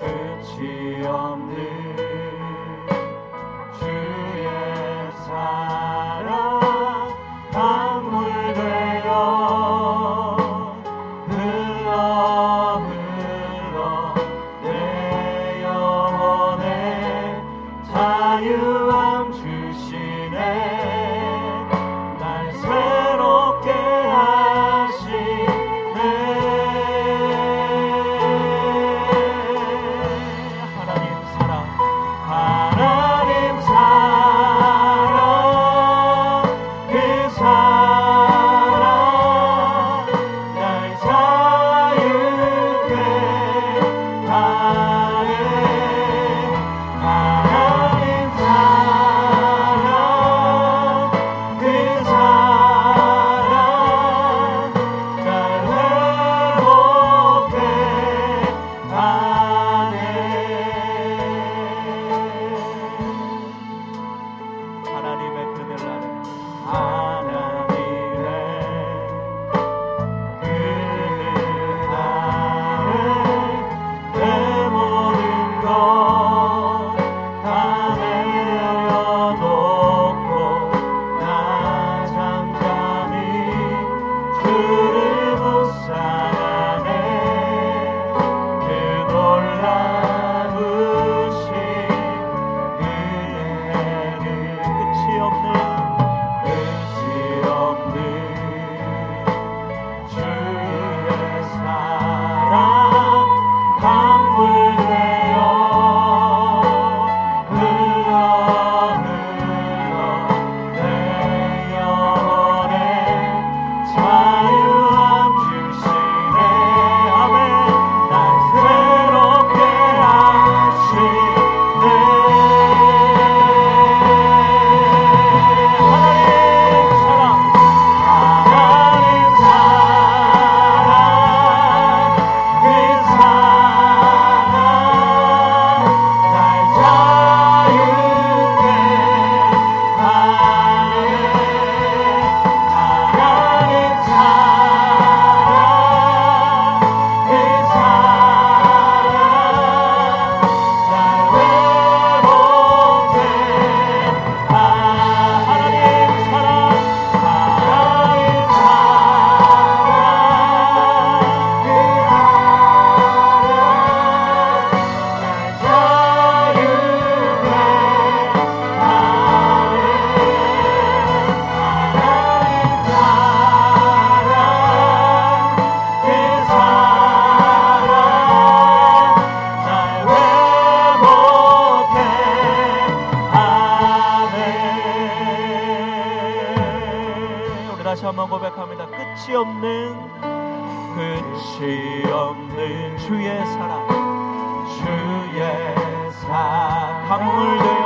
끝이 없는 Oh. 끝이 없는 끝이 없는 주의 사랑 주의 사랑. 물되어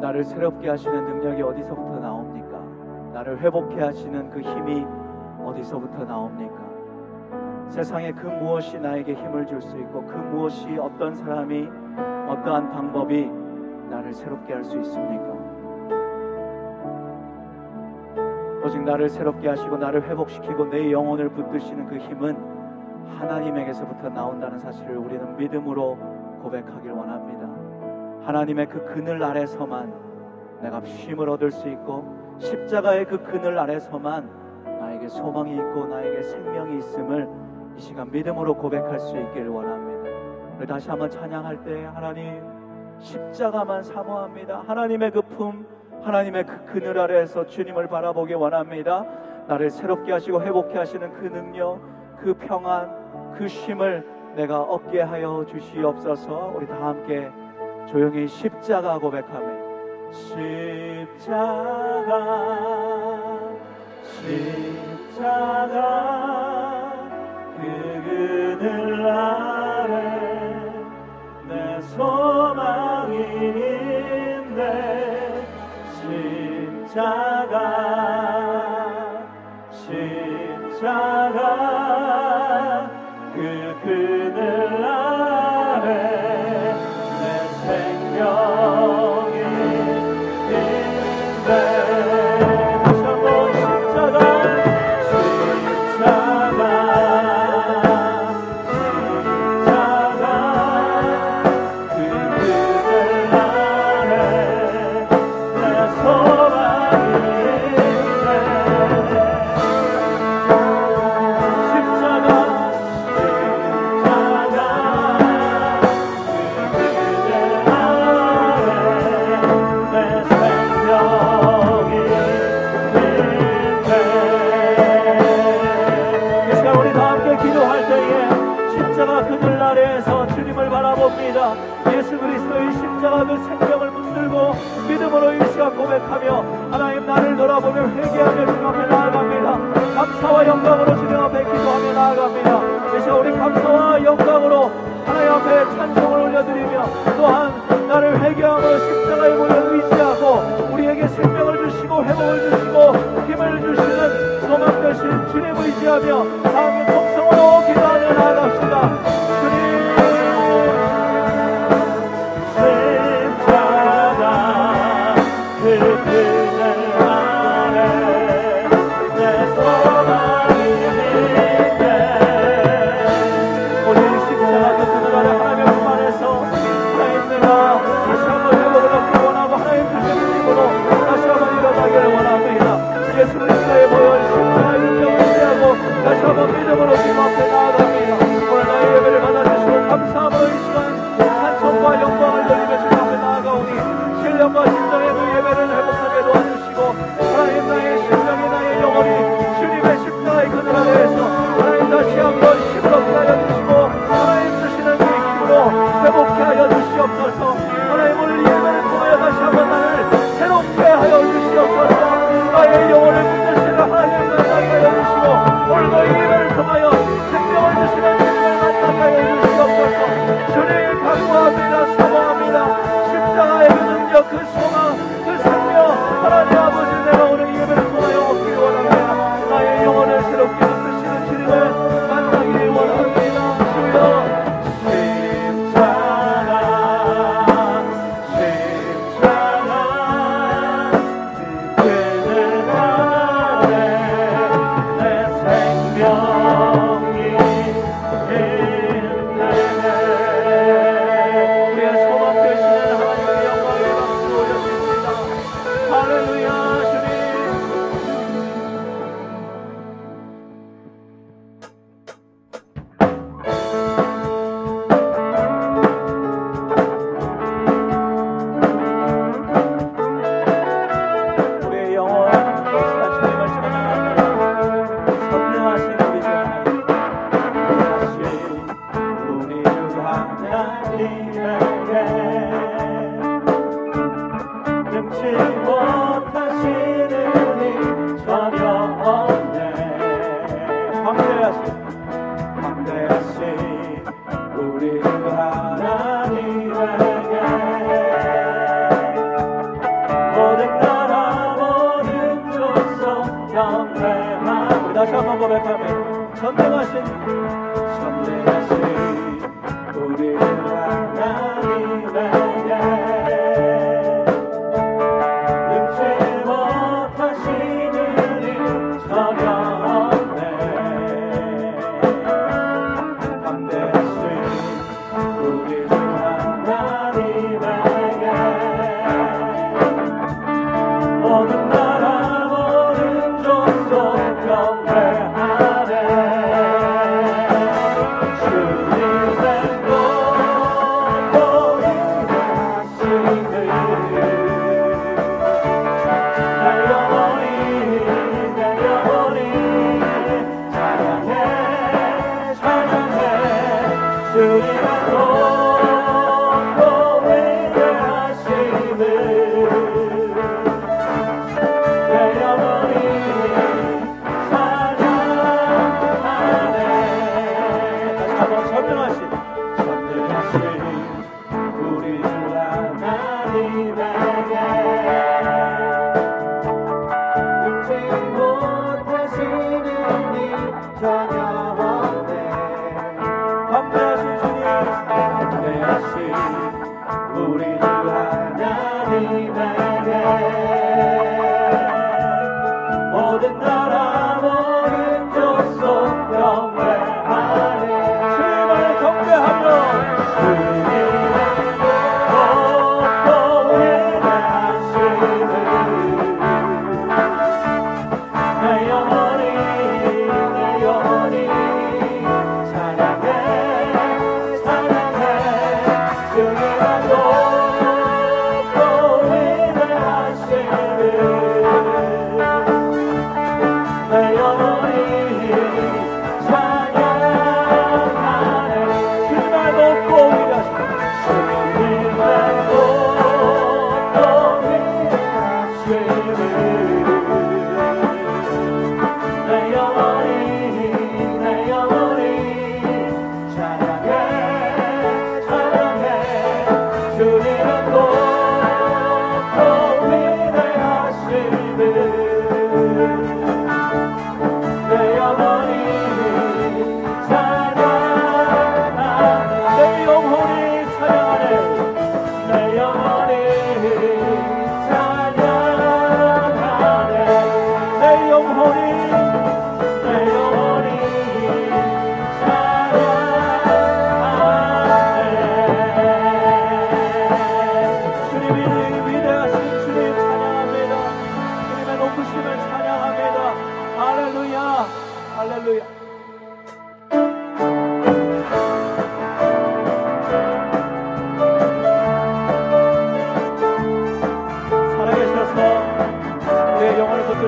나를 새롭게 하시는 능력이 어디서부터 나옵니까? 나를 회복해 하시는 그 힘이 어디서부터 나옵니까? 세상에 그 무엇이 나에게 힘을 줄 수 있고 그 무엇이 어떤 사람이 어떠한 방법이 나를 새롭게 할 수 있습니까? 오직 나를 새롭게 하시고 나를 회복시키고 내 영혼을 붙드시는 그 힘은 하나님에게서부터 나온다는 사실을 우리는 믿음으로 고백하길 원합니다. 하나님의 그 그늘 아래서만 내가 쉼을 얻을 수 있고 십자가의 그 그늘 아래서만 나에게 소망이 있고 나에게 생명이 있음을 이 시간 믿음으로 고백할 수 있기를 원합니다. 우리 다시 한번 찬양할 때 하나님 십자가만 사모합니다. 하나님의 그 품, 하나님의 그 그늘 아래에서 주님을 바라보기 원합니다. 나를 새롭게 하시고 회복해 하시는 그 능력, 그 평안, 그 쉼을 내가 얻게 하여 주시옵소서. 우리 다 함께 조용히 십자가 고백하며 십자가 십자가 그 그늘 아래 내 있네. 십자가 십자가 그 그늘 믿음으로 이 시간 고백하며 하나님 나를 돌아보며 회개하며 주님 앞에 나아갑니다. 감사와 영광으로 주님 앞에 기도하며 나아갑니다. 이 시간 우리 감사와 영광으로 하나님 앞에 찬송을 올려드리며 또한 나를 회개함으로 십자가에 보여 의지하고 우리에게 생명을 주시고 회복을 주시고 힘을 주시는 소망 되신 주님 의지하며 다음에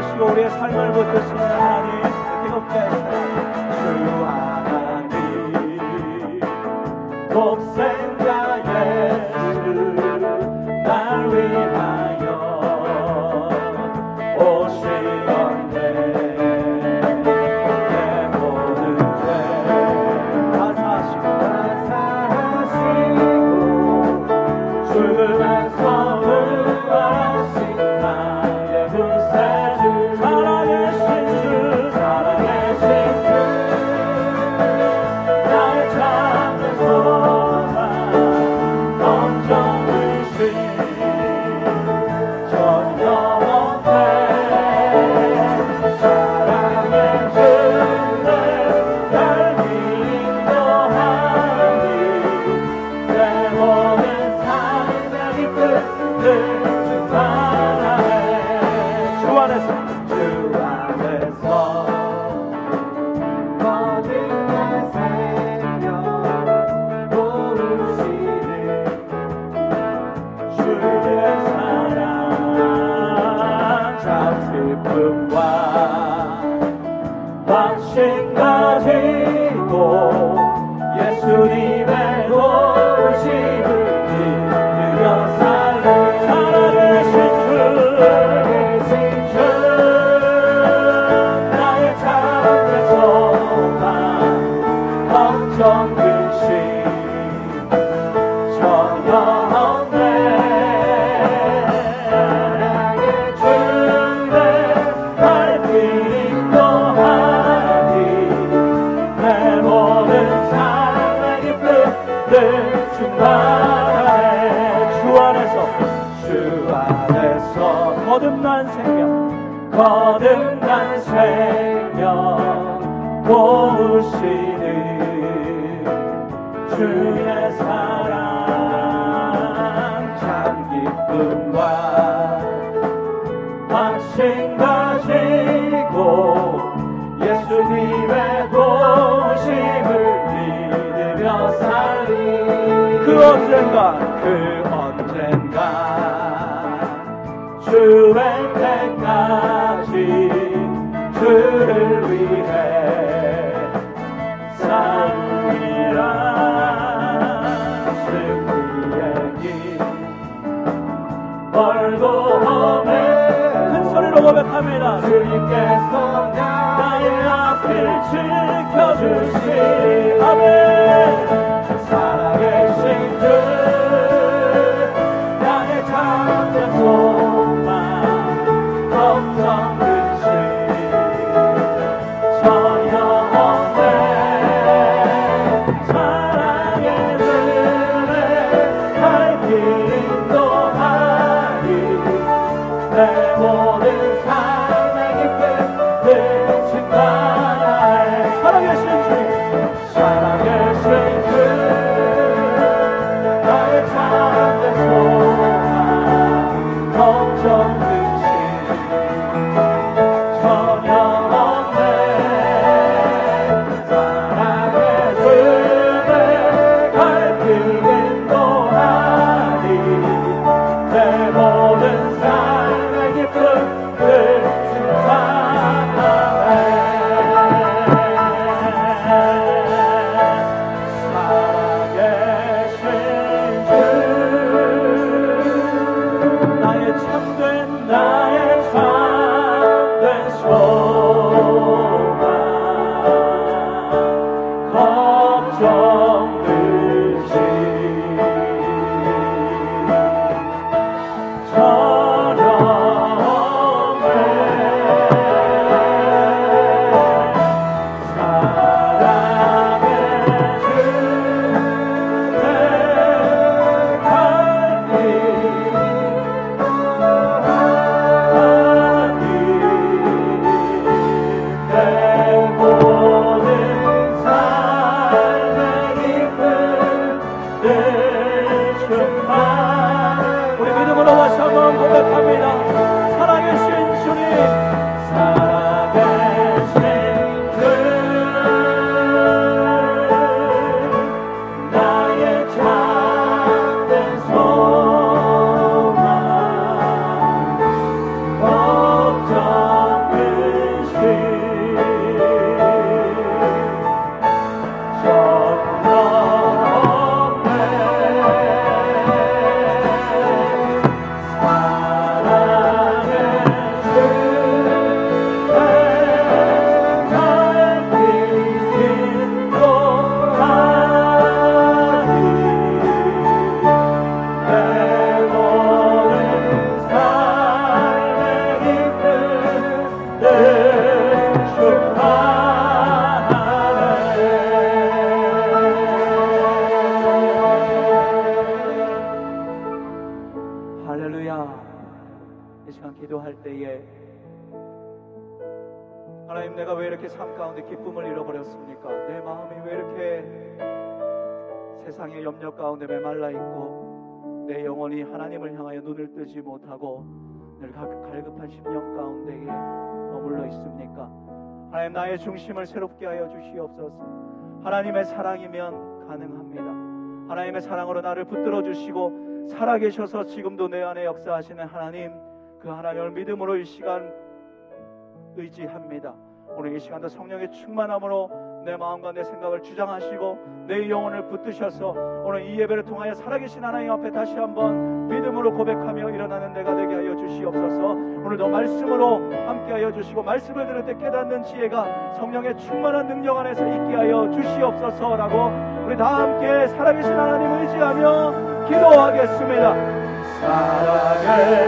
버텨주시고 우리의 삶을 버텨주시는 하나님 뜨겁게 하시고 John. say majesty. 늘 가- 갈급한 심령 가운데에 머물러 있습니까? 하나님 나의 중심을 새롭게 하여 주시옵소서. 하나님의 사랑이면 가능합니다. 하나님의 사랑으로 나를 붙들어 주시고 살아계셔서 지금도 내 안에 역사하시는 하나님 그 하나님을 믿음으로 이 시간 의지합니다. 오늘 이 시간도 성령의 충만함으로 내 마음과 내 생각을 주장하시고 내 영혼을 붙드셔서 오늘 이 예배를 통하여 살아계신 하나님 앞에 다시 한번 믿음으로 고백하며 일어나는 내가 되게 하여 주시옵소서. 오늘도 말씀으로 함께하여 주시고 말씀을 들을 때 깨닫는 지혜가 성령의 충만한 능력 안에서 있게 하여 주시옵소서라고 우리 다 함께 살아계신 하나님 의지하며 기도하겠습니다. 사랑을